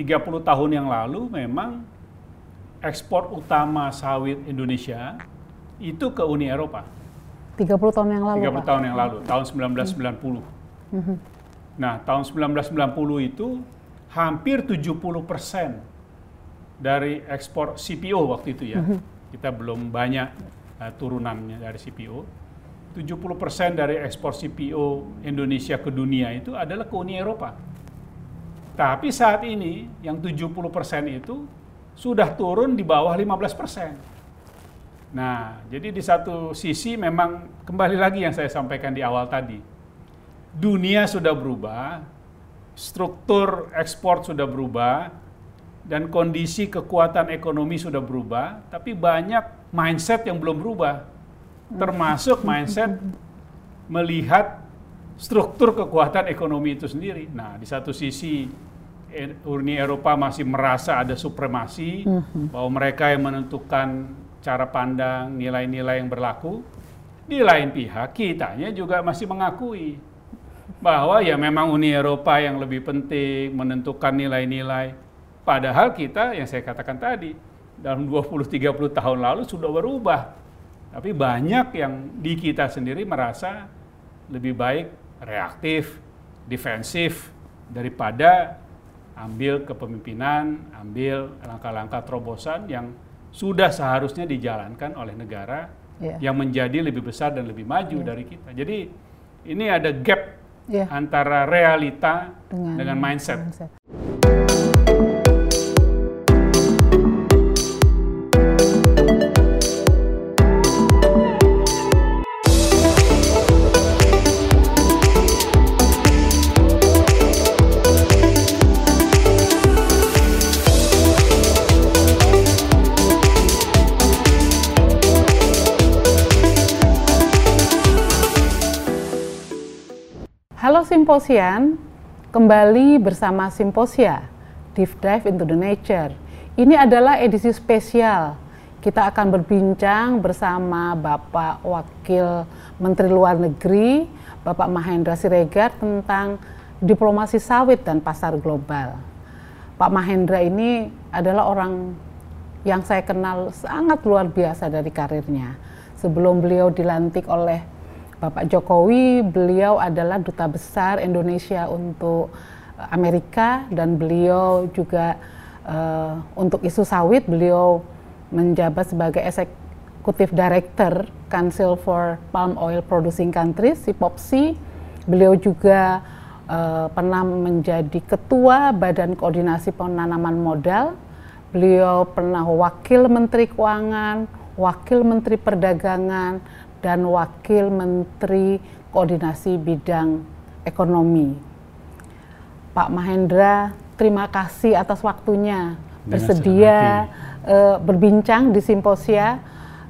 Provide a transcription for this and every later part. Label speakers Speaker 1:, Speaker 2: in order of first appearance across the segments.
Speaker 1: 30 tahun yang lalu memang ekspor utama sawit Indonesia itu ke Uni Eropa.
Speaker 2: 30 tahun yang lalu
Speaker 1: 30
Speaker 2: Pak?
Speaker 1: tahun yang lalu, tahun 1990.
Speaker 2: Mhm.
Speaker 1: Nah, tahun 1990 itu hampir 70 persen dari ekspor CPO waktu itu ya. Kita belum banyak uh, turunannya dari CPO. 70 persen dari ekspor CPO Indonesia ke dunia itu adalah ke Uni Eropa. Tapi saat ini yang 70 persen itu sudah turun di bawah 15 persen. Nah, jadi di satu sisi memang kembali lagi yang saya sampaikan di awal tadi. Dunia sudah berubah, struktur ekspor sudah berubah, dan kondisi kekuatan ekonomi sudah berubah, tapi banyak mindset yang belum berubah. Termasuk mindset melihat struktur kekuatan ekonomi itu sendiri. Nah, di satu sisi Uni Eropa masih merasa ada supremasi bahwa mereka yang menentukan cara pandang, nilai-nilai yang berlaku. Di lain pihak, kitanya juga masih mengakui bahwa ya memang Uni Eropa yang lebih penting menentukan nilai-nilai. Padahal kita yang saya katakan tadi dalam 20-30 tahun lalu sudah berubah. Tapi banyak yang di kita sendiri merasa lebih baik reaktif, defensif daripada ambil kepemimpinan, ambil langkah-langkah terobosan yang sudah seharusnya dijalankan oleh negara
Speaker 2: Iya.
Speaker 1: yang menjadi lebih besar dan lebih maju dari kita. Jadi ini ada gap
Speaker 2: Iya.
Speaker 1: antara realita
Speaker 2: Dengan-
Speaker 1: dengan, mindset.
Speaker 2: mindset. Simposian, kembali bersama Simposia, Deep Dive into the Nature. Ini adalah edisi spesial. Kita akan berbincang bersama Bapak Wakil Menteri Luar Negeri, Bapak Mahendra Siregar tentang diplomasi sawit dan pasar global. Pak Mahendra ini adalah orang yang saya kenal sangat luar biasa dari karirnya. Sebelum beliau dilantik oleh Bapak Jokowi, beliau adalah duta besar Indonesia untuk eh, Amerika dan beliau juga eh, untuk isu sawit beliau menjabat sebagai Executive Director Council for Palm Oil Producing Countries (CPOPC). Beliau juga eh, pernah menjadi ketua Badan Koordinasi Penanaman Modal. Beliau pernah wakil Menteri Keuangan, wakil Menteri Perdagangan, dan wakil Menteri Koordinasi Bidang Ekonomi. Pak Mahendra, terima kasih atas waktunya
Speaker 1: Dengan
Speaker 2: bersedia eh, berbincang di simposia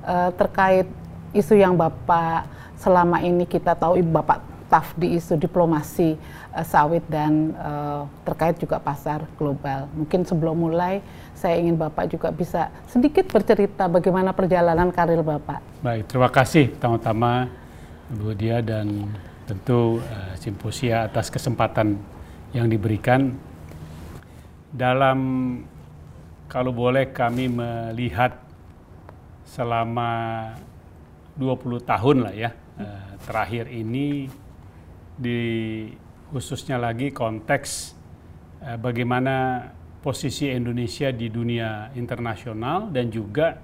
Speaker 2: eh, terkait isu yang Bapak selama ini kita tahu Ibu Bapak tough di isu diplomasi eh, sawit dan eh, terkait juga pasar global. Mungkin sebelum mulai saya ingin Bapak juga bisa sedikit bercerita bagaimana perjalanan karir Bapak.
Speaker 1: Baik, terima kasih pertama-tama Bu Dia dan tentu eh, Simposia atas kesempatan yang diberikan dalam kalau boleh kami melihat selama 20 tahun lah ya eh, terakhir ini di khususnya lagi konteks eh, bagaimana posisi Indonesia di dunia internasional dan juga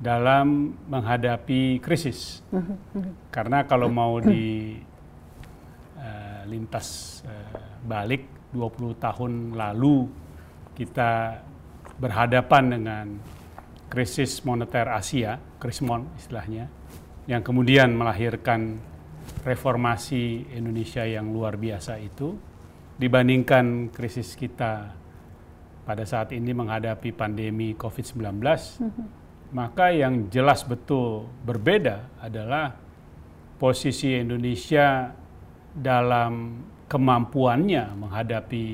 Speaker 1: dalam menghadapi krisis. Karena kalau mau di eh, lintas eh, balik 20 tahun lalu kita berhadapan dengan krisis moneter Asia, krismon istilahnya, yang kemudian melahirkan reformasi Indonesia yang luar biasa itu dibandingkan krisis kita pada saat ini menghadapi pandemi COVID-19, maka yang jelas betul berbeda adalah posisi Indonesia dalam kemampuannya menghadapi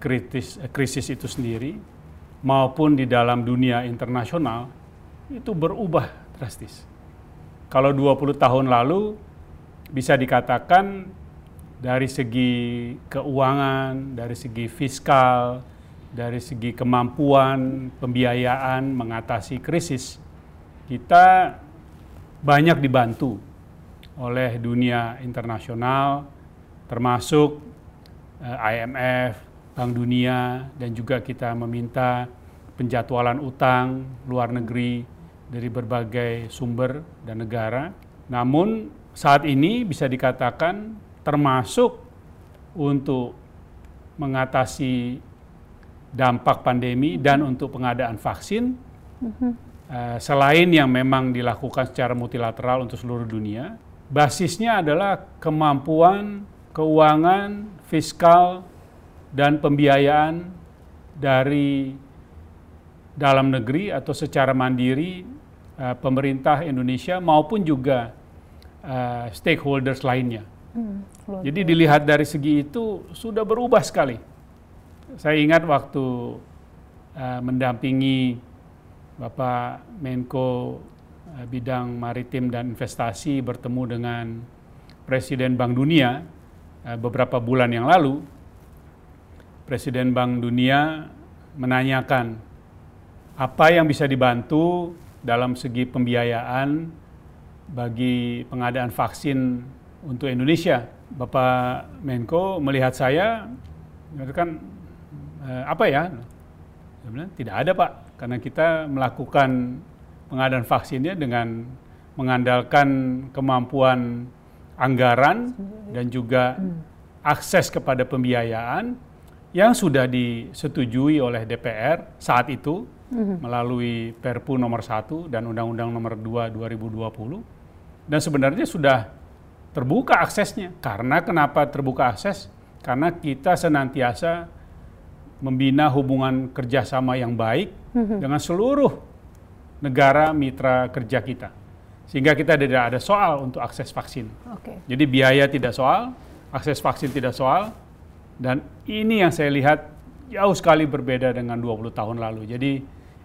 Speaker 1: kritis, krisis itu sendiri maupun di dalam dunia internasional itu berubah drastis. Kalau 20 tahun lalu bisa dikatakan dari segi keuangan, dari segi fiskal, dari segi kemampuan pembiayaan mengatasi krisis, kita banyak dibantu oleh dunia internasional, termasuk eh, IMF, Bank Dunia, dan juga kita meminta penjadwalan utang luar negeri dari berbagai sumber dan negara. Namun saat ini bisa dikatakan termasuk untuk mengatasi dampak pandemi dan untuk pengadaan vaksin, mm-hmm. uh, selain yang memang dilakukan secara multilateral untuk seluruh dunia, basisnya adalah kemampuan keuangan, fiskal, dan pembiayaan dari dalam negeri atau secara mandiri uh, pemerintah Indonesia maupun juga uh, stakeholders lainnya. Hmm, Jadi dilihat dari segi itu sudah berubah sekali saya ingat waktu uh, mendampingi Bapak Menko uh, bidang maritim dan investasi bertemu dengan Presiden Bank Dunia uh, beberapa bulan yang lalu. Presiden Bank Dunia menanyakan apa yang bisa dibantu dalam segi pembiayaan bagi pengadaan vaksin untuk Indonesia. Bapak Menko melihat saya, kan eh, apa ya? Bilang, tidak ada Pak, karena kita melakukan pengadaan vaksinnya dengan mengandalkan kemampuan anggaran dan juga akses kepada pembiayaan yang sudah disetujui oleh DPR saat itu mm-hmm. melalui Perpu nomor 1 dan Undang-Undang nomor 2 2020 dan sebenarnya sudah terbuka aksesnya. Karena kenapa terbuka akses? Karena kita senantiasa membina hubungan kerjasama yang baik mm-hmm. dengan seluruh negara mitra kerja kita. Sehingga kita tidak ada soal untuk akses vaksin. Okay. Jadi biaya tidak soal, akses vaksin tidak soal, dan ini yang saya lihat jauh sekali berbeda dengan 20 tahun lalu. Jadi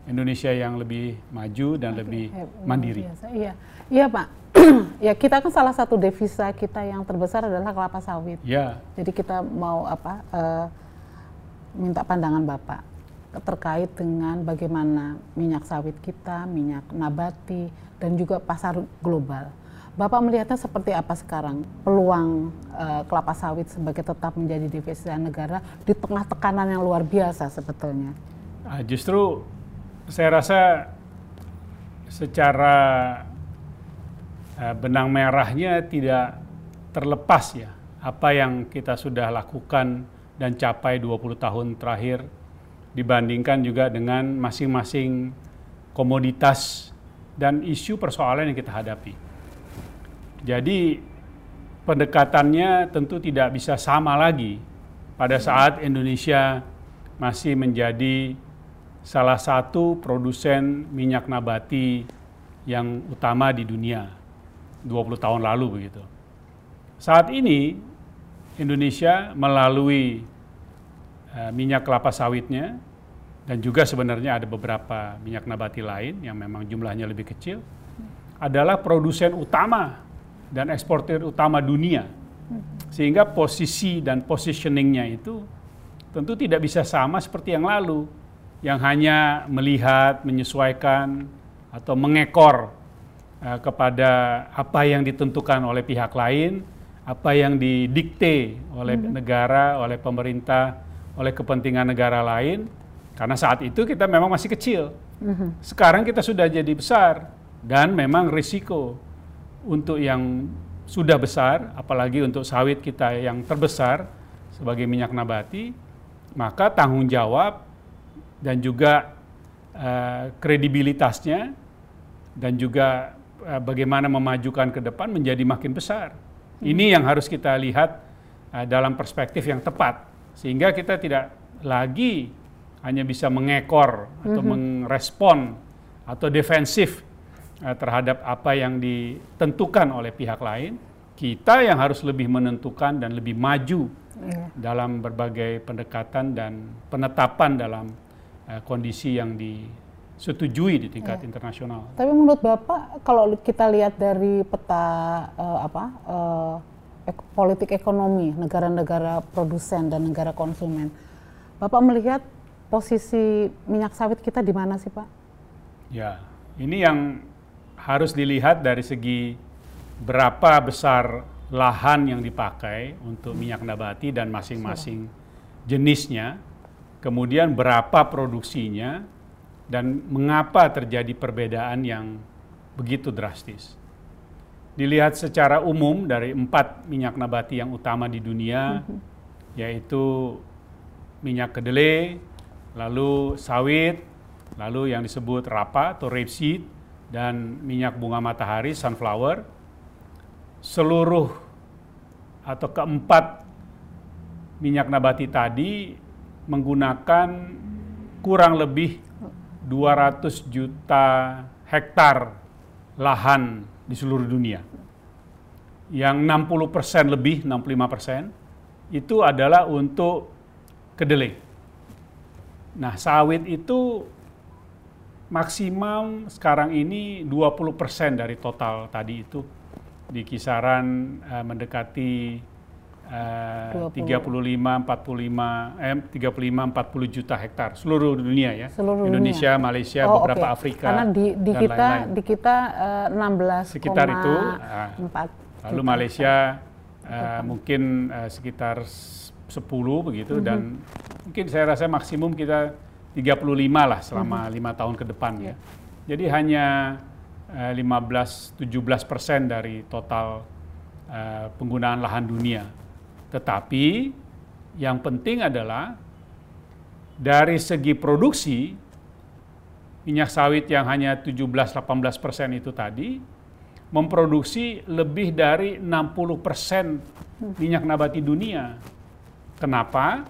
Speaker 1: Indonesia yang lebih maju dan okay. lebih mandiri.
Speaker 2: Biasa. Iya, iya Pak. ya kita kan salah satu devisa kita yang terbesar adalah kelapa sawit. Ya. Jadi kita mau apa? Uh, minta pandangan Bapak terkait dengan bagaimana minyak sawit kita, minyak nabati, dan juga pasar global. Bapak melihatnya seperti apa sekarang peluang uh, kelapa sawit sebagai tetap menjadi devisa negara di tengah tekanan yang luar biasa sebetulnya?
Speaker 1: Uh, justru saya rasa secara uh, benang merahnya tidak terlepas ya apa yang kita sudah lakukan dan capai 20 tahun terakhir dibandingkan juga dengan masing-masing komoditas dan isu persoalan yang kita hadapi. Jadi pendekatannya tentu tidak bisa sama lagi pada saat Indonesia masih menjadi salah satu produsen minyak nabati yang utama di dunia 20 tahun lalu begitu. Saat ini Indonesia melalui uh, minyak kelapa sawitnya dan juga sebenarnya ada beberapa minyak nabati lain yang memang jumlahnya lebih kecil adalah produsen utama dan eksportir utama dunia. Sehingga posisi dan positioningnya itu tentu tidak bisa sama seperti yang lalu yang hanya melihat, menyesuaikan atau mengekor uh, kepada apa yang ditentukan oleh pihak lain apa yang didikte oleh hmm. negara, oleh pemerintah, oleh kepentingan negara lain, karena saat itu kita memang masih kecil. Hmm. Sekarang kita sudah jadi besar dan memang risiko untuk yang sudah besar, apalagi untuk sawit kita yang terbesar sebagai minyak nabati, maka tanggung jawab dan juga uh, kredibilitasnya dan juga uh, bagaimana memajukan ke depan menjadi makin besar. Ini yang harus kita lihat uh, dalam perspektif yang tepat sehingga kita tidak lagi hanya bisa mengekor atau mm -hmm. merespon atau defensif uh, terhadap apa yang ditentukan oleh pihak lain. Kita yang harus lebih menentukan dan lebih maju yeah. dalam berbagai pendekatan dan penetapan dalam uh, kondisi yang di setujui di tingkat ya. internasional.
Speaker 2: Tapi menurut Bapak kalau kita lihat dari peta uh, apa uh, ek politik ekonomi negara-negara produsen dan negara konsumen, Bapak melihat posisi minyak sawit kita di mana sih Pak?
Speaker 1: Ya, ini yang harus dilihat dari segi berapa besar lahan yang dipakai untuk minyak nabati dan masing-masing jenisnya, kemudian berapa produksinya, dan mengapa terjadi perbedaan yang begitu drastis. Dilihat secara umum dari empat minyak nabati yang utama di dunia, mm-hmm. yaitu minyak kedelai, lalu sawit, lalu yang disebut rapa atau rapeseed, dan minyak bunga matahari sunflower. Seluruh atau keempat minyak nabati tadi menggunakan kurang lebih 200 juta hektar lahan di seluruh dunia. Yang 60 persen lebih, 65 persen, itu adalah untuk kedelai. Nah, sawit itu maksimum sekarang ini 20 persen dari total tadi itu di kisaran uh, mendekati uh, 35 45 eh 35 40 juta hektar seluruh dunia ya.
Speaker 2: Seluruh
Speaker 1: Indonesia,
Speaker 2: dunia.
Speaker 1: Malaysia,
Speaker 2: oh,
Speaker 1: beberapa
Speaker 2: okay.
Speaker 1: Afrika
Speaker 2: Karena di, di
Speaker 1: dan
Speaker 2: kita
Speaker 1: lain-lain.
Speaker 2: di kita uh, 16,
Speaker 1: sekitar itu uh,
Speaker 2: 4
Speaker 1: lalu Malaysia uh, mungkin uh, sekitar 10 begitu mm -hmm. dan mungkin saya rasa maksimum kita 35 lah selama lima mm -hmm. tahun ke depan yeah. ya. Jadi hanya uh, 15-17 persen dari total uh, penggunaan lahan dunia. Tetapi yang penting adalah dari segi produksi minyak sawit yang hanya 17-18 persen itu tadi memproduksi lebih dari 60 persen minyak nabati dunia. Kenapa?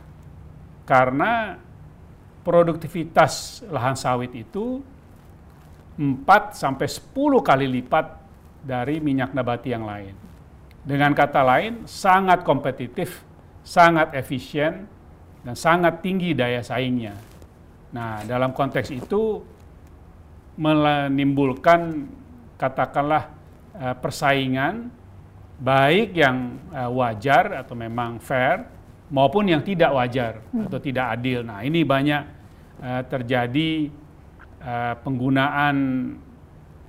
Speaker 1: Karena produktivitas lahan sawit itu 4 sampai 10 kali lipat dari minyak nabati yang lain. Dengan kata lain, sangat kompetitif, sangat efisien, dan sangat tinggi daya saingnya. Nah, dalam konteks itu menimbulkan katakanlah uh, persaingan baik yang uh, wajar atau memang fair maupun yang tidak wajar hmm. atau tidak adil. Nah, ini banyak uh, terjadi penggunaan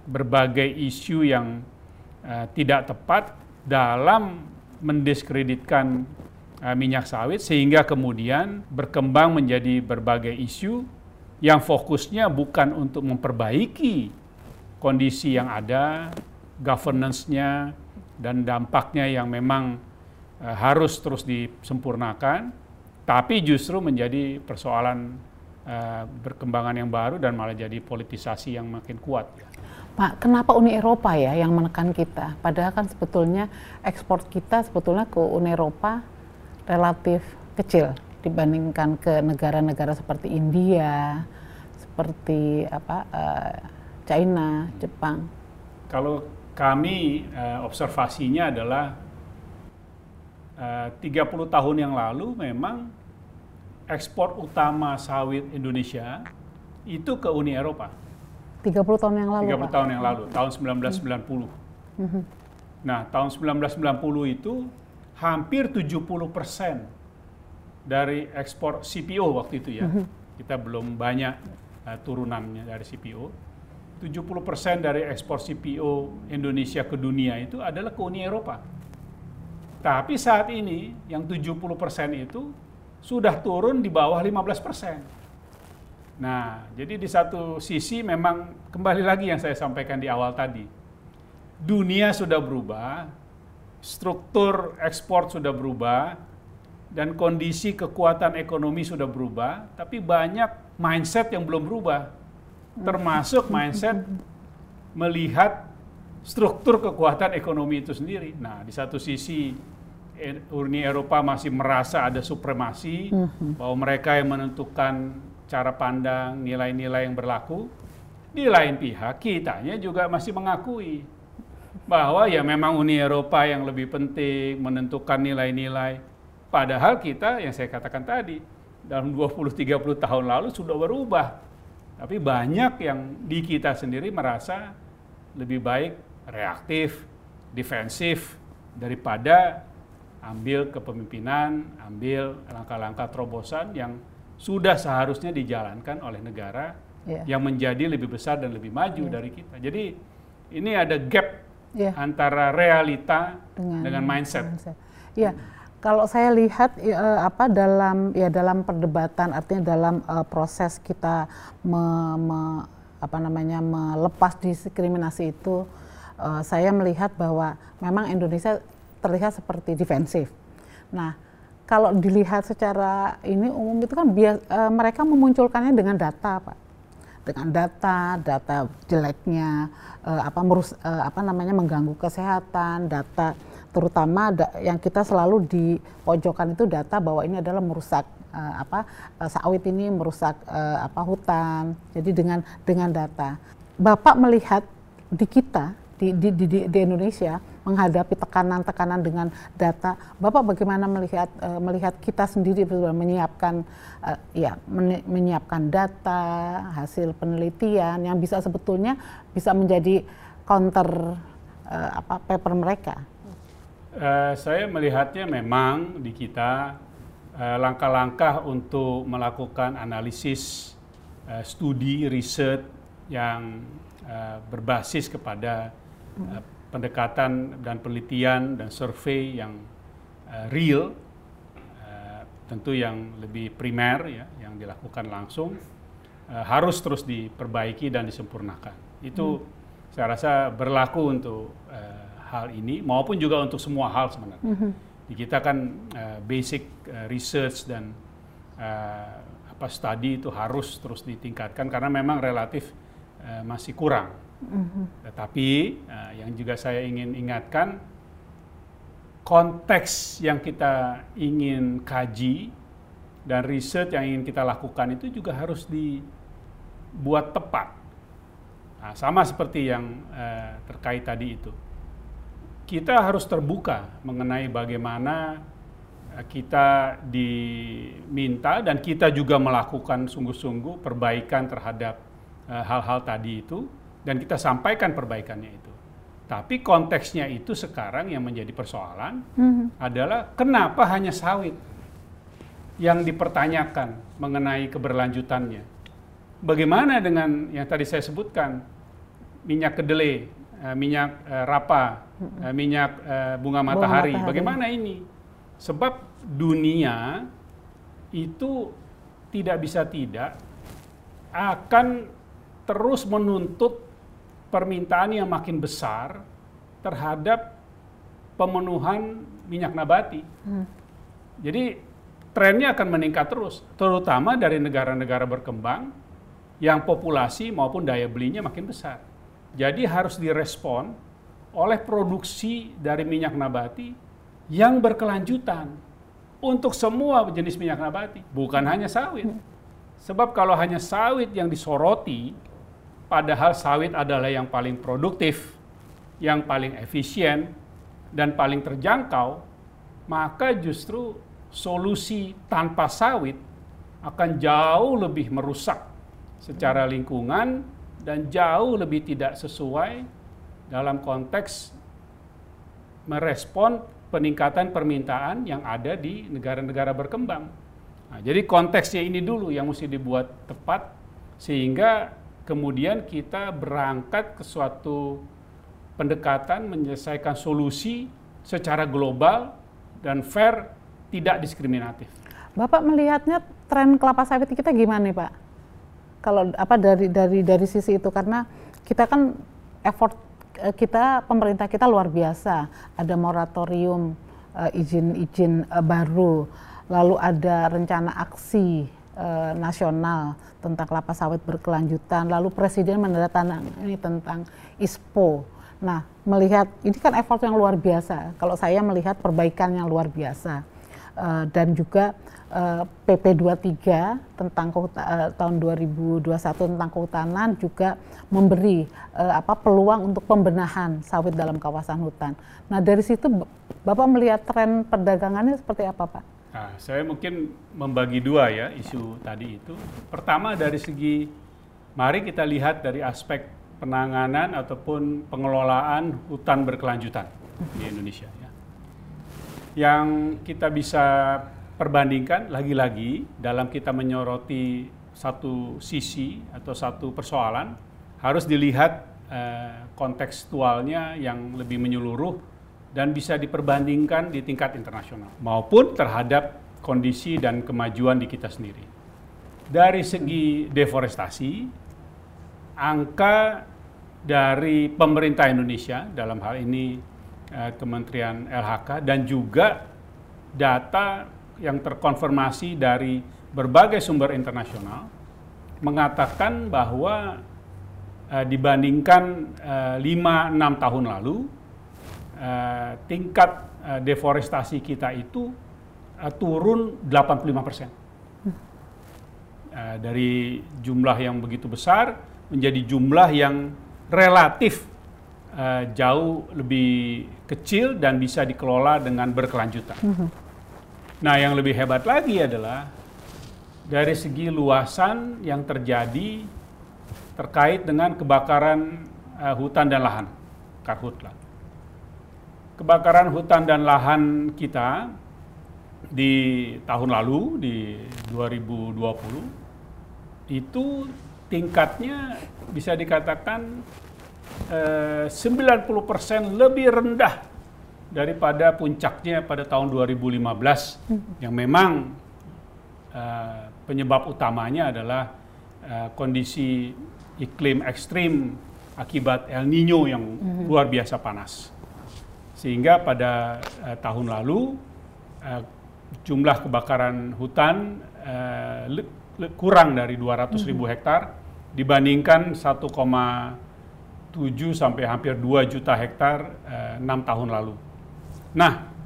Speaker 1: berbagai isu yang tidak tepat dalam mendiskreditkan uh, minyak sawit sehingga kemudian berkembang menjadi berbagai isu yang fokusnya bukan untuk memperbaiki kondisi yang ada, governance-nya dan dampaknya yang memang uh, harus terus disempurnakan, tapi justru menjadi persoalan uh, berkembangan yang baru dan malah jadi politisasi yang makin kuat.
Speaker 2: Pak, kenapa Uni Eropa ya yang menekan kita? Padahal kan sebetulnya ekspor kita sebetulnya ke Uni Eropa relatif kecil dibandingkan ke negara-negara seperti India, seperti apa uh, China, Jepang.
Speaker 1: Kalau kami uh, observasinya adalah uh, 30 tahun yang lalu memang ekspor utama sawit Indonesia itu ke Uni Eropa.
Speaker 2: 30 tahun yang lalu
Speaker 1: 30 Pak. tahun yang lalu, tahun 1990. Hmm. Nah, tahun 1990 itu hampir 70 persen dari ekspor CPO waktu itu ya. Hmm. Kita belum banyak uh, turunannya dari CPO. 70 persen dari ekspor CPO Indonesia ke dunia itu adalah ke Uni Eropa. Tapi saat ini yang 70 persen itu sudah turun di bawah 15 persen. Nah, jadi di satu sisi memang kembali lagi yang saya sampaikan di awal tadi. Dunia sudah berubah, struktur ekspor sudah berubah, dan kondisi kekuatan ekonomi sudah berubah, tapi banyak mindset yang belum berubah. Termasuk mindset melihat struktur kekuatan ekonomi itu sendiri. Nah, di satu sisi Uni Eropa masih merasa ada supremasi, bahwa mereka yang menentukan cara pandang, nilai-nilai yang berlaku. Di lain pihak, kitanya juga masih mengakui bahwa ya memang Uni Eropa yang lebih penting menentukan nilai-nilai. Padahal kita yang saya katakan tadi, dalam 20-30 tahun lalu sudah berubah. Tapi banyak yang di kita sendiri merasa lebih baik reaktif, defensif, daripada ambil kepemimpinan, ambil langkah-langkah terobosan yang sudah seharusnya dijalankan oleh negara
Speaker 2: Iya.
Speaker 1: yang menjadi lebih besar dan lebih maju dari kita. Jadi ini ada gap
Speaker 2: Iya.
Speaker 1: antara realita
Speaker 2: Dengan-
Speaker 1: dengan, mindset.
Speaker 2: Ya, kalau saya lihat ya, apa dalam ya dalam perdebatan artinya dalam eh, proses kita me- me- apa namanya melepas diskriminasi itu eh, saya melihat bahwa memang Indonesia terlihat seperti defensif. Nah, kalau dilihat secara ini umum itu kan bias, eh, mereka memunculkannya dengan data, Pak dengan data, data jeleknya, eh, apa merus, eh, apa namanya mengganggu kesehatan, data terutama da- yang kita selalu di pojokan itu data bahwa ini adalah merusak eh, apa eh, sawit ini merusak eh, apa hutan. Jadi dengan dengan data, Bapak melihat di kita di di di, di- Indonesia menghadapi tekanan-tekanan dengan data, Bapak bagaimana melihat eh, melihat kita sendiri menyiapkan eh, ya menyiapkan data hasil penelitian yang bisa sebetulnya bisa menjadi counter eh, apa paper mereka.
Speaker 1: Eh, saya melihatnya memang di kita eh, langkah-langkah untuk melakukan analisis, eh, studi, riset yang eh, berbasis kepada eh, pendekatan dan penelitian dan survei yang eh, real, eh, tentu yang lebih primer ya, yang dilakukan langsung eh, harus terus diperbaiki dan disempurnakan. Itu saya rasa berlaku untuk eh, hal ini maupun juga untuk semua hal sebenarnya. Di kita kan eh, basic eh, research dan eh, apa studi itu harus terus ditingkatkan karena memang relatif eh, masih kurang. Tetapi eh, yang juga saya ingin ingatkan konteks yang kita ingin kaji dan riset yang ingin kita lakukan itu juga harus dibuat tepat. Nah, sama seperti yang eh, terkait tadi itu. Kita harus terbuka mengenai bagaimana eh, kita diminta dan kita juga melakukan sungguh-sungguh perbaikan terhadap eh, hal-hal tadi itu dan kita sampaikan perbaikannya itu. Tapi konteksnya itu sekarang yang menjadi persoalan adalah kenapa hanya sawit yang dipertanyakan mengenai keberlanjutannya. Bagaimana dengan yang tadi saya sebutkan minyak kedelai, eh, minyak eh, rapa, eh, minyak bunga matahari.
Speaker 2: matahari.
Speaker 1: Bagaimana ini? Sebab dunia itu tidak bisa tidak akan terus menuntut permintaan yang makin besar terhadap pemenuhan minyak nabati. Jadi trennya akan meningkat terus, terutama dari negara-negara berkembang yang populasi maupun daya belinya makin besar. Jadi harus direspon oleh produksi dari minyak nabati yang berkelanjutan untuk semua jenis minyak nabati, bukan hanya sawit. Sebab kalau hanya sawit yang disoroti, padahal sawit adalah yang paling produktif, yang paling efisien, dan paling terjangkau, maka justru solusi tanpa sawit akan jauh lebih merusak secara lingkungan dan jauh lebih tidak sesuai dalam konteks merespon peningkatan permintaan yang ada di negara-negara berkembang. Nah, jadi konteksnya ini dulu yang mesti dibuat tepat sehingga kemudian kita berangkat ke suatu pendekatan menyelesaikan solusi secara global dan fair tidak diskriminatif.
Speaker 2: Bapak melihatnya tren kelapa sawit kita gimana nih Pak? Kalau apa dari dari dari sisi itu karena kita kan effort eh, kita pemerintah kita luar biasa, ada moratorium eh, izin-izin eh, baru, lalu ada rencana aksi eh, nasional tentang kelapa sawit berkelanjutan, lalu presiden menandatangani tentang ISPO. Nah, melihat ini kan effort yang luar biasa. Kalau saya melihat perbaikan yang luar biasa. Eh, dan juga eh, PP 23 tentang kehuta- eh, tahun 2021 tentang kehutanan juga memberi eh, apa peluang untuk pembenahan sawit dalam kawasan hutan. Nah, dari situ Bapak melihat tren perdagangannya seperti apa, Pak?
Speaker 1: Nah, saya mungkin membagi dua ya isu tadi itu. Pertama dari segi, mari kita lihat dari aspek penanganan ataupun pengelolaan hutan berkelanjutan di Indonesia. Ya. Yang kita bisa perbandingkan lagi-lagi dalam kita menyoroti satu sisi atau satu persoalan harus dilihat uh, kontekstualnya yang lebih menyeluruh dan bisa diperbandingkan di tingkat internasional maupun terhadap kondisi dan kemajuan di kita sendiri. Dari segi deforestasi, angka dari pemerintah Indonesia dalam hal ini uh, Kementerian LHK dan juga data yang terkonfirmasi dari berbagai sumber internasional mengatakan bahwa uh, dibandingkan uh, 5-6 tahun lalu uh, tingkat uh, deforestasi kita itu uh, turun 85 persen. Uh, dari jumlah yang begitu besar menjadi jumlah yang relatif uh, jauh lebih kecil dan bisa dikelola dengan berkelanjutan. Mm -hmm. Nah, yang lebih hebat lagi adalah dari segi luasan yang terjadi terkait dengan kebakaran uh, hutan dan lahan, karhutla. Kebakaran hutan dan lahan kita di tahun lalu di 2020 itu tingkatnya bisa dikatakan eh, 90% lebih rendah daripada puncaknya pada tahun 2015 hmm. yang memang uh, penyebab utamanya adalah uh, kondisi iklim ekstrim akibat El Nino yang hmm. luar biasa panas. Sehingga pada uh, tahun lalu uh, jumlah kebakaran hutan uh, le, le, kurang dari 200 ribu hmm. hektar dibandingkan 1,7 sampai hampir 2 juta hektar uh, 6 tahun lalu. Nah,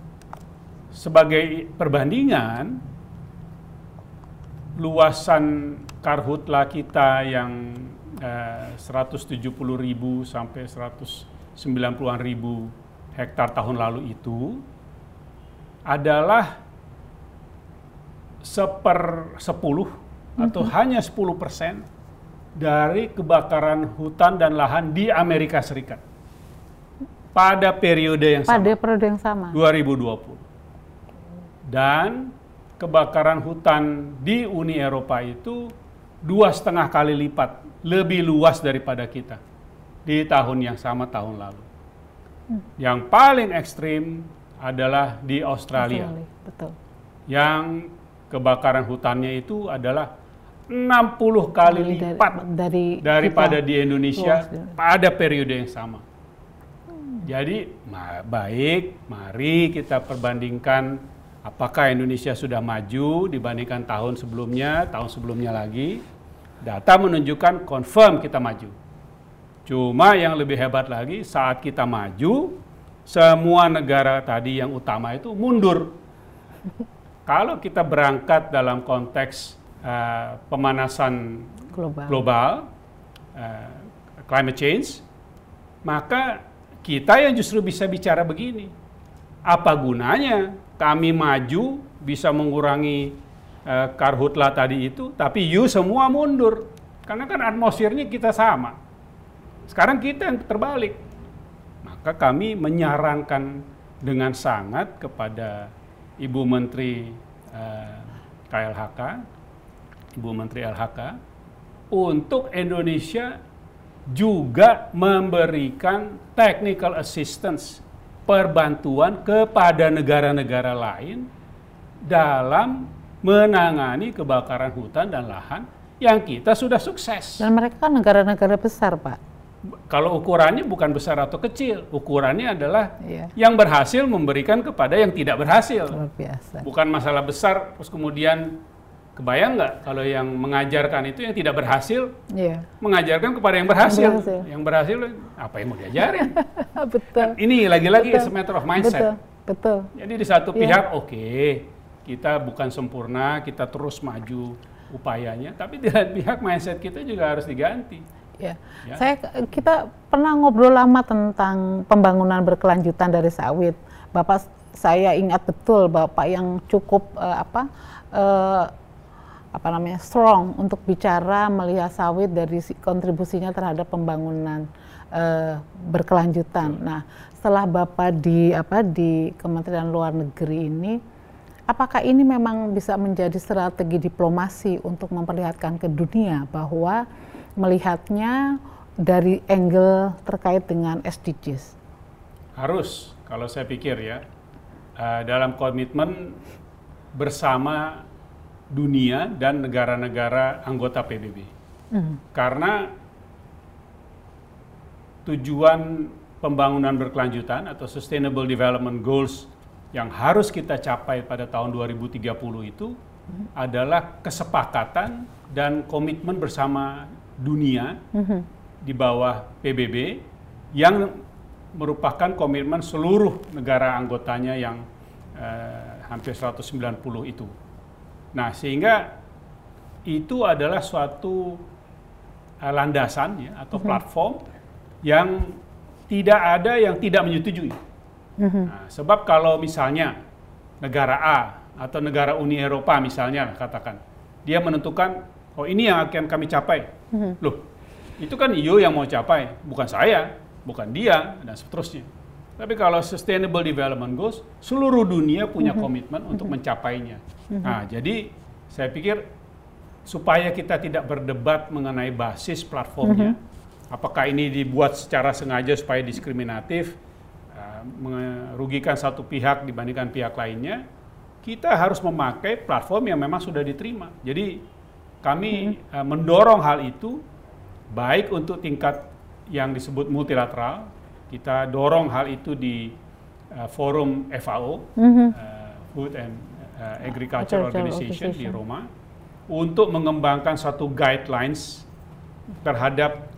Speaker 1: sebagai perbandingan, luasan karhutla kita yang eh, 170 ribu sampai 190 ribu hektar tahun lalu itu adalah seper sepuluh atau mm -hmm. hanya 10 persen dari kebakaran hutan dan lahan di Amerika Serikat pada periode yang
Speaker 2: pada sama. Pada periode yang sama.
Speaker 1: 2020. Dan kebakaran hutan di Uni Eropa itu dua setengah kali lipat lebih luas daripada kita di tahun yang sama tahun lalu. Hmm. Yang paling ekstrim adalah di Australia. Australia. Betul. Yang kebakaran hutannya itu adalah 60 kali dari, lipat dari daripada kita, di Indonesia pada periode yang sama. Jadi baik, mari kita perbandingkan apakah Indonesia sudah maju dibandingkan tahun sebelumnya, tahun sebelumnya lagi. Data menunjukkan confirm kita maju. Cuma yang lebih hebat lagi saat kita maju, semua negara tadi yang utama itu mundur. Kalau kita berangkat dalam konteks uh, pemanasan global, global uh, climate change, maka kita yang justru bisa bicara begini. Apa gunanya kami maju bisa mengurangi uh, karhutla tadi itu, tapi you semua mundur. Karena kan atmosfernya kita sama. Sekarang kita yang terbalik. Maka kami menyarankan dengan sangat kepada Ibu Menteri eh, KLHK, Ibu Menteri LHK, untuk Indonesia juga memberikan technical assistance, perbantuan kepada negara-negara lain dalam menangani kebakaran hutan dan lahan yang kita sudah sukses.
Speaker 2: Dan mereka kan negara-negara besar, Pak.
Speaker 1: Kalau ukurannya bukan besar atau kecil, ukurannya adalah iya. yang berhasil memberikan kepada yang tidak berhasil. Luar biasa. Bukan masalah besar, terus kemudian Kebayang nggak kalau yang mengajarkan itu yang tidak berhasil, yeah. mengajarkan kepada yang berhasil. Yang berhasil, yang berhasil apa yang mau diajarin? betul. Ini lagi-lagi a matter of mindset. Betul. betul. Jadi di satu yeah. pihak oke, okay, kita bukan sempurna, kita terus maju upayanya, tapi di lain pihak mindset kita juga harus diganti.
Speaker 2: Ya. ya. Saya kita pernah ngobrol lama tentang pembangunan berkelanjutan dari sawit. Bapak saya ingat betul Bapak yang cukup uh, apa uh, apa namanya strong untuk bicara melihat sawit dari kontribusinya terhadap pembangunan uh, berkelanjutan. Nah, setelah Bapak di apa di Kementerian Luar Negeri ini apakah ini memang bisa menjadi strategi diplomasi untuk memperlihatkan ke dunia bahwa melihatnya dari angle terkait dengan SDGs?
Speaker 1: Harus, kalau saya pikir ya, uh, dalam komitmen bersama dunia dan negara-negara anggota PBB. Mm. Karena tujuan pembangunan berkelanjutan atau Sustainable Development Goals yang harus kita capai pada tahun 2030 itu mm. adalah kesepakatan dan komitmen bersama dunia mm -hmm. di bawah PBB yang merupakan komitmen seluruh negara anggotanya yang uh, hampir 190 itu. Nah, sehingga itu adalah suatu uh, landasan ya atau mhm. platform mm -hmm. yang tidak ada yang tidak menyetujui. Mm -hmm. nah, sebab kalau misalnya negara A atau negara Uni Eropa misalnya katakan dia menentukan oh ini yang akan kami capai, mm -hmm. loh itu kan IO yang mau capai, bukan saya, bukan dia dan seterusnya. Tapi kalau Sustainable Development Goals, seluruh dunia punya mm-hmm. komitmen untuk mm-hmm. mencapainya. Mm-hmm. Nah, jadi saya pikir supaya kita tidak berdebat mengenai basis platformnya, apakah ini dibuat secara sengaja supaya diskriminatif, uh, merugikan satu pihak dibandingkan pihak lainnya, kita harus memakai platform yang memang sudah diterima. Jadi kami uh, mendorong hal itu baik untuk tingkat yang disebut multilateral kita dorong hal itu di uh, forum FAO, mm-hmm. uh, Food and uh, Agriculture Organization, Organization di Roma, untuk mengembangkan satu guidelines terhadap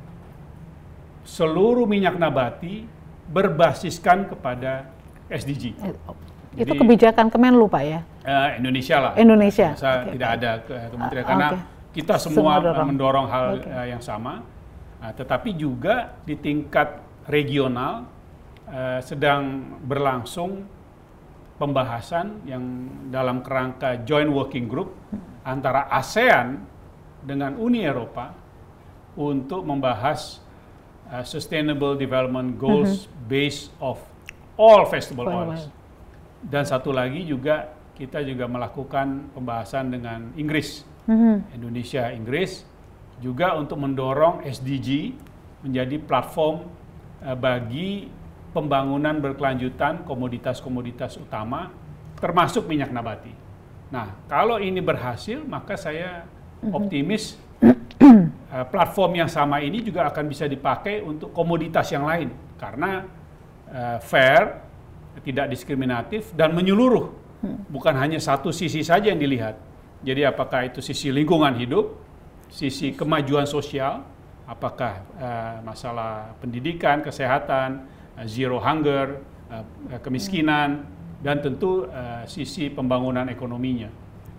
Speaker 1: seluruh minyak nabati berbasiskan kepada SDG.
Speaker 2: Eh, oh, Jadi, itu kebijakan Kemenlu Pak ya?
Speaker 1: Uh, Indonesia lah.
Speaker 2: Indonesia.
Speaker 1: Saya okay. tidak ada kementerian uh, karena okay. Kita semua, semua mendorong hal okay. uh, yang sama. Uh, tetapi juga di tingkat regional uh, sedang berlangsung pembahasan yang dalam kerangka joint working group antara ASEAN dengan Uni Eropa untuk membahas uh, sustainable development goals mm-hmm. based of all vegetable oils. Dan satu lagi juga kita juga melakukan pembahasan dengan Inggris, mm-hmm. Indonesia, Inggris juga untuk mendorong SDG menjadi platform Eh, bagi pembangunan berkelanjutan komoditas-komoditas utama termasuk minyak nabati. Nah, kalau ini berhasil maka saya mhm. optimis uh, platform yang sama ini juga akan bisa dipakai untuk komoditas yang lain karena uh, fair, tidak diskriminatif dan menyeluruh. Hmm. Bukan hanya satu sisi saja yang dilihat. Jadi apakah itu sisi lingkungan hidup, sisi kemajuan sosial, apakah uh, masalah pendidikan, kesehatan, uh, zero hunger, uh, kemiskinan, dan tentu sisi pembangunan ekonominya.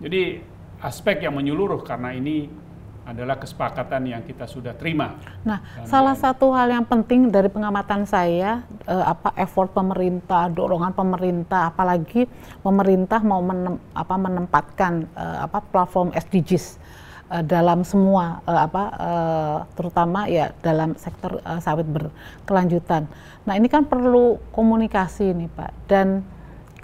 Speaker 1: Jadi aspek yang menyeluruh karena ini adalah kesepakatan yang kita sudah terima.
Speaker 2: Nah, salah satu hal yang penting dari pengamatan saya, eh, apa effort pemerintah, dorongan pemerintah, apalagi pemerintah mau menem, apa, menempatkan eh, apa platform SDGs uh, dalam semua uh, apa uh, terutama ya dalam sektor uh, sawit berkelanjutan. Nah, ini kan perlu komunikasi nih, Pak. Dan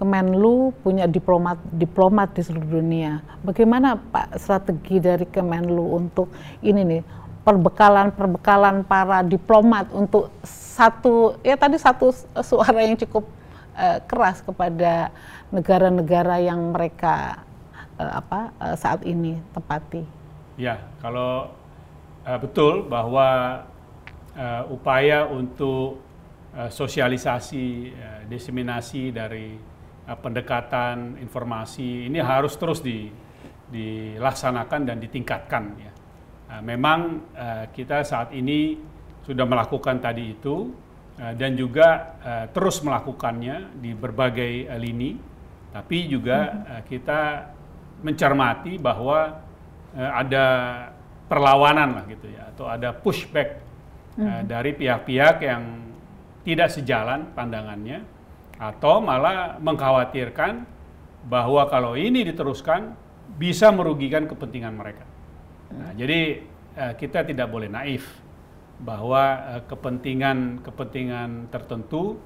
Speaker 2: Kemenlu punya diplomat diplomat di seluruh dunia. Bagaimana Pak strategi dari Kemenlu untuk ini nih perbekalan-perbekalan para diplomat untuk satu ya tadi satu suara yang cukup uh, keras kepada negara-negara yang mereka uh, apa uh, saat ini tepati.
Speaker 1: Ya, kalau uh, betul bahwa uh, upaya untuk sosialisasi, uh, diseminasi dari pendekatan informasi ini harus terus di, dilaksanakan dan ditingkatkan. Ya. Uh, memang uh, kita saat ini sudah melakukan tadi itu uh, dan juga uh, terus melakukannya di berbagai uh, lini, tapi juga uh, kita mencermati bahwa uh, ada perlawanan lah gitu ya atau ada pushback uh, dari pihak-pihak yang tidak sejalan pandangannya atau malah mengkhawatirkan bahwa kalau ini diteruskan bisa merugikan kepentingan mereka. Nah, jadi uh, kita tidak boleh naif bahwa kepentingan-kepentingan tertentu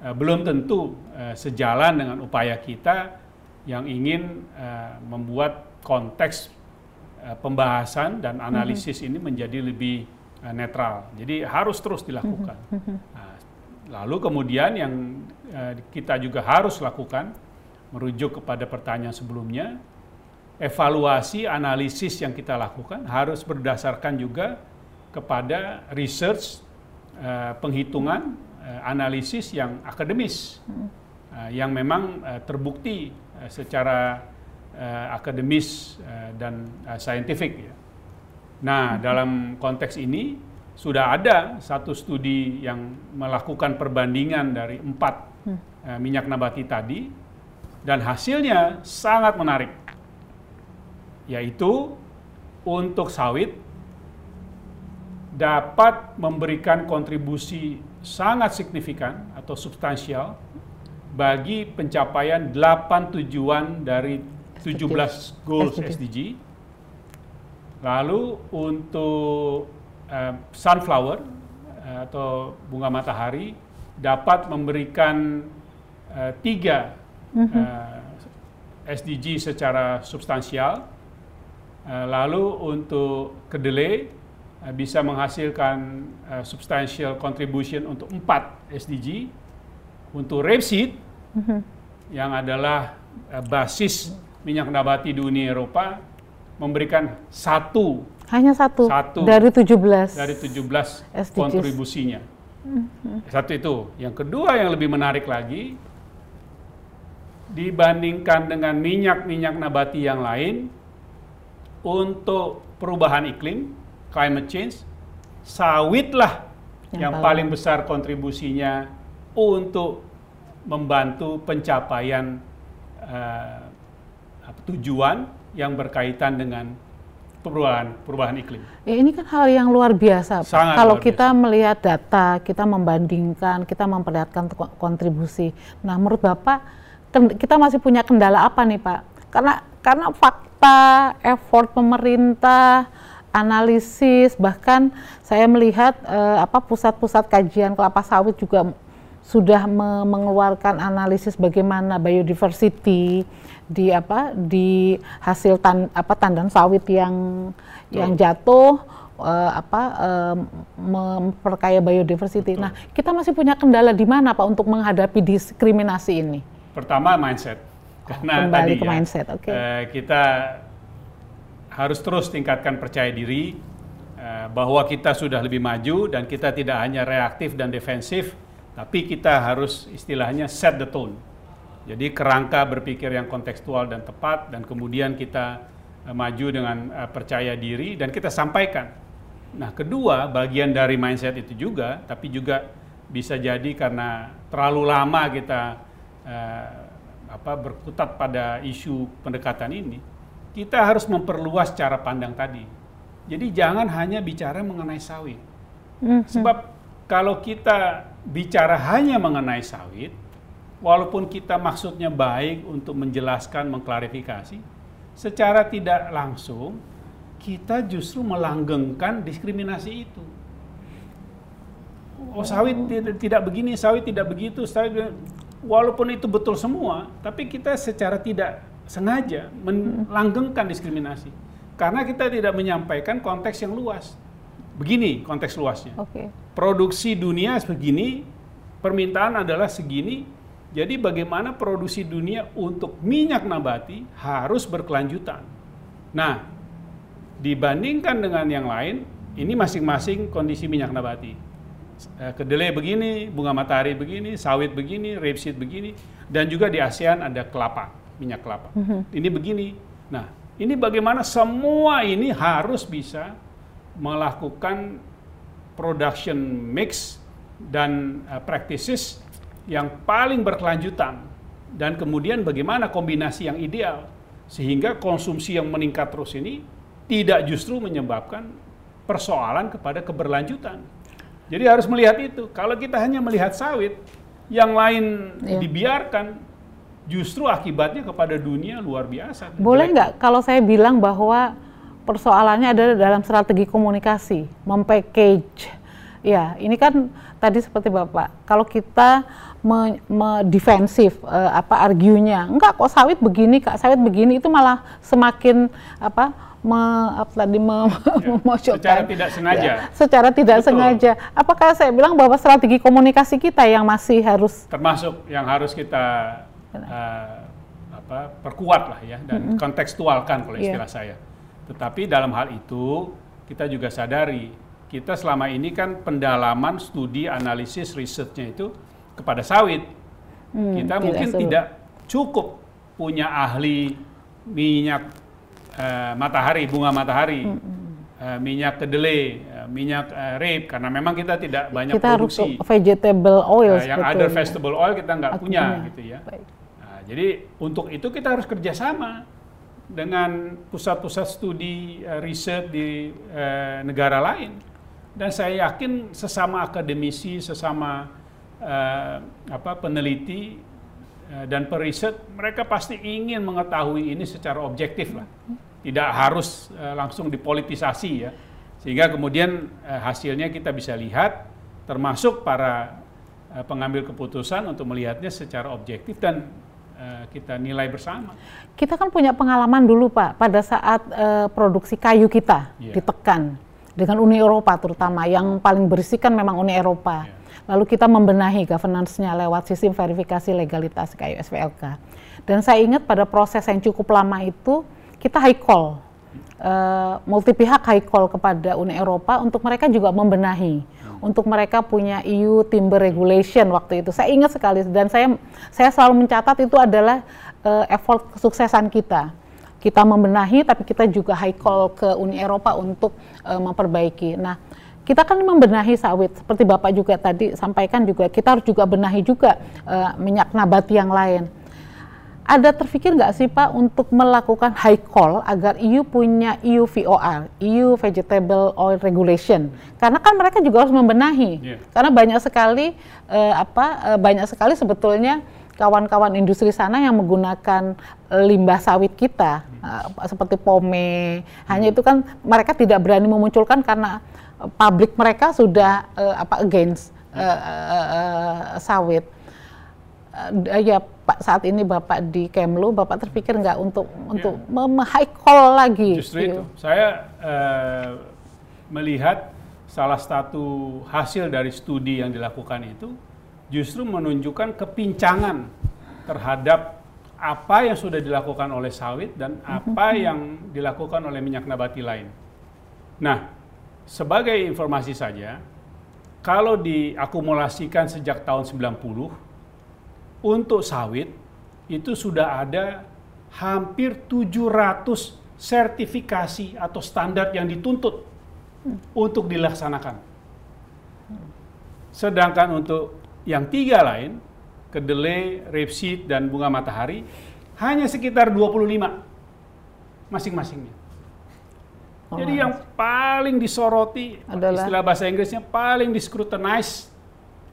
Speaker 1: uh, belum tentu sejalan dengan upaya kita yang ingin membuat konteks pembahasan dan analisis mm -hmm. ini menjadi lebih netral. Jadi harus terus dilakukan. Mm -hmm. nah, lalu kemudian yang kita juga harus lakukan merujuk kepada pertanyaan sebelumnya, evaluasi analisis yang kita lakukan harus berdasarkan juga kepada research uh, penghitungan uh, analisis yang akademis uh, yang memang terbukti secara akademis dan saintifik ya. Nah, hmm. dalam konteks ini sudah ada satu studi yang melakukan perbandingan dari empat hmm. uh, minyak nabati tadi dan hasilnya sangat menarik yaitu untuk sawit dapat memberikan kontribusi sangat signifikan atau substansial bagi pencapaian 8 tujuan dari 17 goals SDG. Lalu untuk uh, sunflower uh, atau bunga matahari dapat memberikan uh, tiga uh, mhm. SDG secara substansial. Uh, lalu untuk kedelai uh, bisa menghasilkan uh, substantial contribution untuk empat SDG. Untuk rapeseed uh mhm. -huh. yang adalah uh, basis minyak nabati di Uni Eropa memberikan satu
Speaker 2: hanya satu, satu dari 17
Speaker 1: dari 17 SDGs. kontribusinya. -huh. Satu itu. Yang kedua yang lebih menarik lagi dibandingkan dengan minyak-minyak nabati yang lain untuk perubahan iklim, climate change, sawitlah yang, yang paling besar kontribusinya untuk membantu pencapaian uh, tujuan yang berkaitan dengan perubahan perubahan iklim.
Speaker 2: Ya, ini kan hal yang luar biasa. Sangat Kalau luar kita biasa. melihat data, kita membandingkan, kita memperlihatkan kontribusi. Nah, menurut Bapak kita masih punya kendala apa nih Pak? Karena karena fakta, effort pemerintah, analisis, bahkan saya melihat eh, apa pusat-pusat kajian kelapa sawit juga sudah me mengeluarkan analisis bagaimana biodiversity di apa di hasil tan apa tandan sawit yang Betul. yang jatuh uh, apa uh, memperkaya biodiversity. Betul. Nah, kita masih punya kendala di mana Pak untuk menghadapi diskriminasi ini?
Speaker 1: Pertama mindset,
Speaker 2: karena Kembali tadi ke ya, mindset. Okay.
Speaker 1: Uh, kita harus terus tingkatkan percaya diri uh, bahwa kita sudah lebih maju dan kita tidak hanya reaktif dan defensif, tapi kita harus istilahnya set the tone. Jadi kerangka berpikir yang kontekstual dan tepat dan kemudian kita uh, maju dengan uh, percaya diri dan kita sampaikan. Nah, kedua bagian dari mindset itu juga, tapi juga bisa jadi karena terlalu lama kita uh, apa berkutat pada isu pendekatan ini, kita harus memperluas cara pandang tadi. Jadi jangan hanya bicara mengenai sawit. Mm -hmm. Sebab kalau kita bicara hanya mengenai sawit, walaupun kita maksudnya baik untuk menjelaskan, mengklarifikasi, secara tidak langsung kita justru melanggengkan diskriminasi itu. Oh sawit tidak, tidak begini, sawit tidak begitu, sawit walaupun itu betul semua, tapi kita secara tidak sengaja melanggengkan diskriminasi. Karena kita tidak menyampaikan konteks yang luas. Begini konteks luasnya. Okay. Produksi dunia begini, permintaan adalah segini. Jadi bagaimana produksi dunia untuk minyak nabati harus berkelanjutan. Nah, dibandingkan dengan yang lain, ini masing-masing kondisi minyak nabati. Eh, kedelai begini, bunga matahari begini, sawit begini, rapeseed begini, dan juga di ASEAN ada kelapa, minyak kelapa. Mm -hmm. Ini begini. Nah, ini bagaimana semua ini harus bisa melakukan production mix dan uh, practices yang paling berkelanjutan dan kemudian bagaimana kombinasi yang ideal sehingga konsumsi yang meningkat terus ini tidak justru menyebabkan persoalan kepada keberlanjutan. Jadi harus melihat itu. Kalau kita hanya melihat sawit, yang lain ya. dibiarkan, justru akibatnya kepada dunia luar biasa.
Speaker 2: Boleh nggak kalau saya bilang bahwa persoalannya ada dalam strategi komunikasi, mempackage Ya, ini kan tadi seperti Bapak, kalau kita me, me defensif uh, apa argunya, enggak kok sawit begini, Kak, sawit begini itu malah semakin apa me, apa tadi me,
Speaker 1: ya, secara tidak sengaja. Ya,
Speaker 2: secara tidak Betul. sengaja. Apakah saya bilang bahwa strategi komunikasi kita yang masih harus
Speaker 1: termasuk yang harus kita uh, apa perkuat lah ya dan mm -hmm. kontekstualkan kalau iya. istilah yeah. saya. Tetapi dalam hal itu kita juga sadari kita selama ini kan pendalaman studi analisis risetnya itu kepada sawit. Hmm, kita tidak mungkin tidak cukup punya ahli minyak uh, matahari, bunga matahari, hmm. uh, minyak kedelai, uh, minyak uh, rape karena memang kita tidak banyak
Speaker 2: kita
Speaker 1: produksi.
Speaker 2: Harus vegetable oil. Uh,
Speaker 1: yang ada vegetable oil kita nggak punya, gitu ya. Nah, jadi untuk itu kita harus kerjasama dengan pusat-pusat studi uh, riset di uh, negara lain dan saya yakin sesama akademisi, sesama uh, apa peneliti uh, dan periset mereka pasti ingin mengetahui ini secara objektif lah. Tidak harus uh, langsung dipolitisasi ya. Sehingga kemudian uh, hasilnya kita bisa lihat termasuk para uh, pengambil keputusan untuk melihatnya secara objektif dan kita nilai bersama.
Speaker 2: Kita kan punya pengalaman dulu Pak pada saat uh, produksi kayu kita yeah. ditekan dengan Uni Eropa terutama yang paling bersih kan memang Uni Eropa. Yeah. Lalu kita membenahi governance-nya lewat sistem verifikasi legalitas kayak SVLK. Dan saya ingat pada proses yang cukup lama itu kita high call, uh, multi pihak high call kepada Uni Eropa untuk mereka juga membenahi, hmm. untuk mereka punya EU timber regulation waktu itu. Saya ingat sekali dan saya saya selalu mencatat itu adalah uh, effort kesuksesan kita kita membenahi tapi kita juga high call ke Uni Eropa untuk uh, memperbaiki. Nah, kita kan membenahi sawit seperti Bapak juga tadi sampaikan juga kita harus juga benahi juga uh, minyak nabati yang lain. Ada terpikir nggak sih Pak untuk melakukan high call agar EU punya EU VOR, EU Vegetable Oil Regulation? Karena kan mereka juga harus membenahi. Yeah. Karena banyak sekali uh, apa uh, banyak sekali sebetulnya kawan-kawan industri sana yang menggunakan limbah sawit kita uh, seperti pome hanya itu kan mereka tidak berani memunculkan karena pabrik mereka sudah uh, apa against uh, uh, uh, sawit uh, ya Pak saat ini Bapak di Kemlu Bapak terpikir nggak untuk ya. untuk high call lagi
Speaker 1: justru gitu. itu saya uh, melihat salah satu hasil dari studi yang dilakukan itu justru menunjukkan kepincangan terhadap apa yang sudah dilakukan oleh sawit dan apa yang dilakukan oleh minyak nabati lain. Nah, sebagai informasi saja, kalau diakumulasikan sejak tahun 90 untuk sawit itu sudah ada hampir 700 sertifikasi atau standar yang dituntut untuk dilaksanakan. Sedangkan untuk yang tiga lain, kedelai, rapeseed, dan bunga matahari, hanya sekitar 25 masing-masingnya. Oh, Jadi yang paling disoroti, adalah, istilah bahasa Inggrisnya paling discrutinize,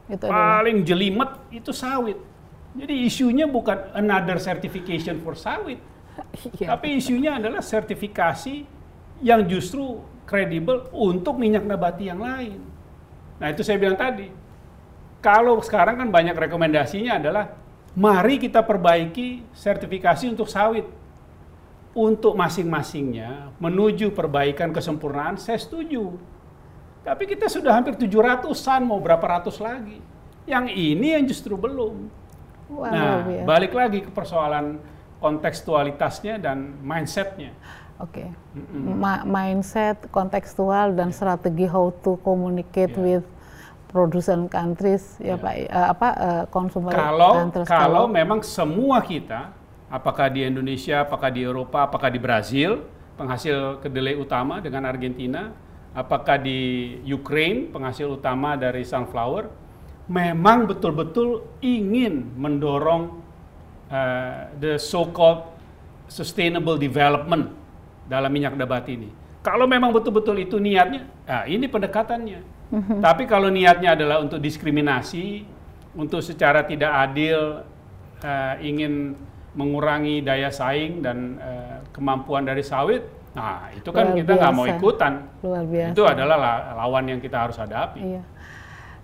Speaker 1: itu paling adalah. jelimet itu sawit. Jadi isunya bukan another certification for sawit, iya. tapi isunya adalah sertifikasi yang justru kredibel untuk minyak nabati yang lain. Nah itu saya bilang tadi, kalau sekarang kan banyak rekomendasinya adalah mari kita perbaiki sertifikasi untuk sawit. Untuk masing-masingnya menuju perbaikan kesempurnaan saya setuju. Tapi kita sudah hampir 700-an mau berapa ratus lagi. Yang ini yang justru belum. Wow, nah, ya. balik lagi ke persoalan kontekstualitasnya dan mindsetnya.
Speaker 2: Oke, okay. mm -mm. Ma mindset, kontekstual dan yeah. strategi how to communicate yeah. with produsen countries ya, ya. Pak uh, apa uh, consumer
Speaker 1: kalau countries kalau memang semua kita apakah di Indonesia apakah di Eropa apakah di Brazil penghasil kedelai utama dengan Argentina apakah di Ukraine penghasil utama dari sunflower memang betul-betul ingin mendorong uh, the so-called sustainable development dalam minyak nabati ini kalau memang betul-betul itu niatnya nah ini pendekatannya hmm Tapi kalau niatnya adalah untuk diskriminasi, untuk secara tidak adil uh, ingin mengurangi daya saing dan uh, kemampuan dari sawit, Nah, itu kan Luar kita nggak mau ikutan.
Speaker 2: Luar biasa.
Speaker 1: Itu adalah lawan yang kita harus hadapi.
Speaker 2: Iya.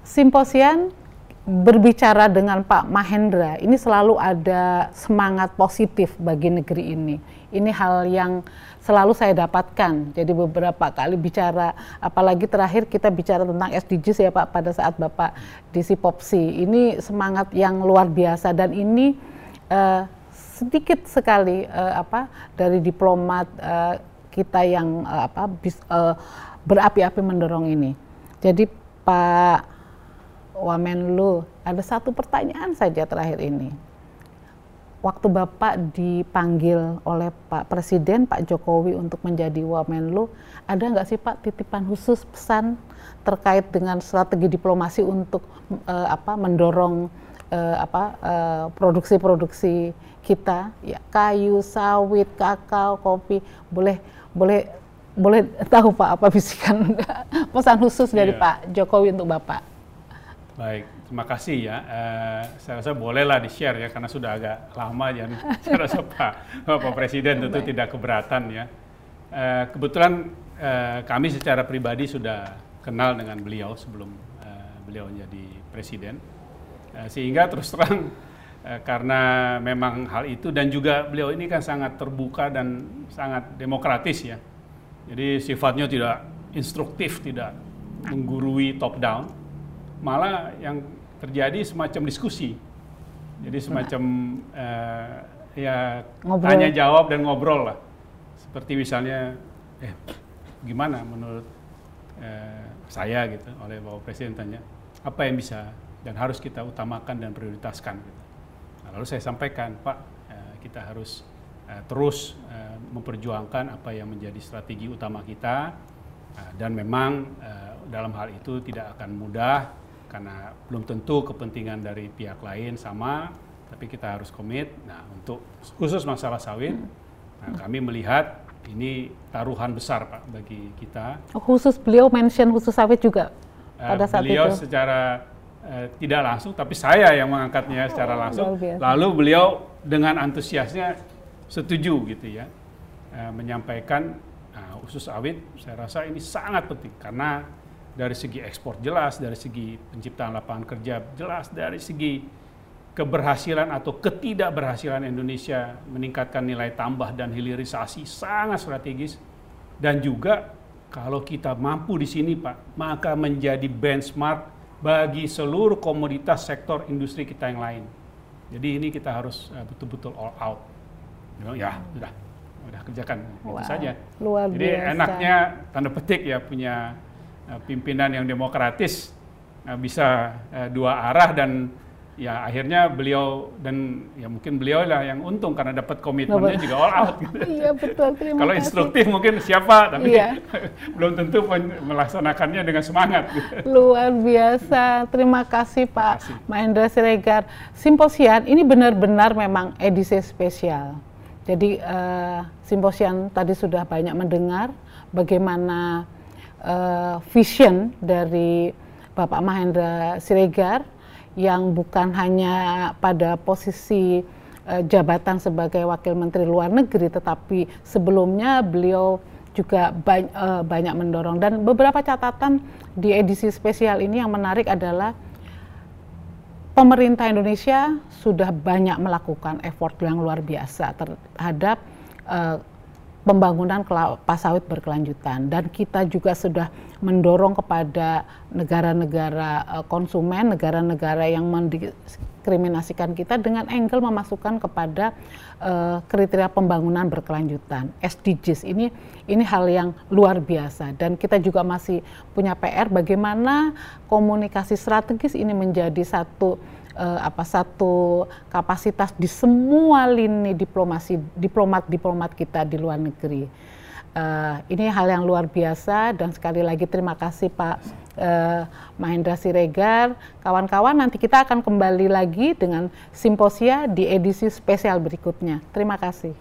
Speaker 2: Simposian berbicara dengan Pak Mahendra, ini selalu ada semangat positif bagi negeri ini. Ini hal yang selalu saya dapatkan. Jadi beberapa kali bicara, apalagi terakhir kita bicara tentang SDGs ya Pak pada saat Bapak di Sipopsi. Ini semangat yang luar biasa dan ini uh, sedikit sekali uh, apa dari diplomat uh, kita yang uh, apa uh, berapi-api mendorong ini. Jadi Pak Wamenlu, ada satu pertanyaan saja terakhir ini. Waktu Bapak dipanggil oleh Pak Presiden, Pak Jokowi untuk menjadi Wamenlu, ada nggak sih Pak titipan khusus pesan terkait dengan strategi diplomasi untuk uh, apa mendorong uh, apa uh, produksi-produksi kita, ya kayu, sawit, kakao, kopi, boleh boleh boleh tahu Pak apa bisikan pesan khusus dari yeah. Pak Jokowi untuk Bapak?
Speaker 1: Baik, terima kasih ya. Uh, saya rasa bolehlah di-share ya, karena sudah agak lama ya. saya rasa Pak, Pak Presiden tentu Baik. tidak keberatan ya. Uh, kebetulan uh, kami secara pribadi sudah kenal dengan beliau sebelum uh, beliau menjadi Presiden. Uh, sehingga terus terang uh, karena memang hal itu dan juga beliau ini kan sangat terbuka dan sangat demokratis ya. Jadi sifatnya tidak instruktif, tidak menggurui top down malah yang terjadi semacam diskusi. Jadi semacam uh, ya ngobrol. tanya jawab dan ngobrol lah. Seperti misalnya, eh gimana menurut uh, saya gitu oleh bapak presiden tanya apa yang bisa dan harus kita utamakan dan prioritaskan. Gitu. Nah, lalu saya sampaikan Pak uh, kita harus uh, terus uh, memperjuangkan apa yang menjadi strategi utama kita uh, dan memang uh, dalam hal itu tidak akan mudah karena belum tentu kepentingan dari pihak lain sama, tapi kita harus komit. Nah, untuk khusus masalah sawit, nah, kami melihat ini taruhan besar Pak bagi kita.
Speaker 2: Oh, khusus beliau mention khusus sawit juga
Speaker 1: uh, pada saat beliau itu. secara uh, tidak langsung, tapi saya yang mengangkatnya secara oh, langsung. Lalu beliau dengan antusiasnya setuju gitu ya, uh, menyampaikan uh, khusus sawit. Saya rasa ini sangat penting karena dari segi ekspor jelas, dari segi penciptaan lapangan kerja jelas, dari segi keberhasilan atau ketidakberhasilan Indonesia meningkatkan nilai tambah dan hilirisasi sangat strategis dan juga kalau kita mampu di sini Pak, maka menjadi benchmark bagi seluruh komoditas sektor industri kita yang lain. Jadi ini kita harus eh, betul-betul all out. Ya, sudah, sudah kerjakan wow, itu saja.
Speaker 2: Luar
Speaker 1: Jadi enaknya tanda petik ya punya pimpinan yang demokratis eh, bisa eh, dua arah dan ya akhirnya beliau dan ya mungkin beliau lah yang untung karena dapat komitmennya juga all out gitu.
Speaker 2: Iya betul terima
Speaker 1: Kalau instruktif mungkin siapa tapi iya. belum tentu melaksanakannya dengan semangat.
Speaker 2: Gitu. Luar biasa. Terima kasih Pak kasih. Mahendra Siregar. Simposian ini benar-benar memang edisi spesial. Jadi uh, simposian tadi sudah banyak mendengar bagaimana uh, vision dari Bapak Mahendra Siregar yang bukan hanya pada posisi uh, jabatan sebagai Wakil Menteri Luar Negeri, tetapi sebelumnya beliau juga banyak, uh, banyak mendorong. Dan beberapa catatan di edisi spesial ini yang menarik adalah pemerintah Indonesia sudah banyak melakukan effort yang luar biasa terhadap uh, pembangunan kelapa sawit berkelanjutan. Dan kita juga sudah mendorong kepada negara-negara eh, konsumen, negara-negara yang mendiskriminasikan kita dengan angle memasukkan kepada uh, kriteria pembangunan berkelanjutan. SDGs ini ini hal yang luar biasa. Dan kita juga masih punya PR bagaimana komunikasi strategis ini menjadi satu uh, apa satu kapasitas di semua lini diplomasi diplomat-diplomat kita di luar negeri. Uh, ini hal yang luar biasa dan sekali lagi terima kasih Pak uh, Mahendra Siregar. Kawan-kawan nanti kita akan kembali lagi dengan simposia di edisi spesial berikutnya. Terima kasih.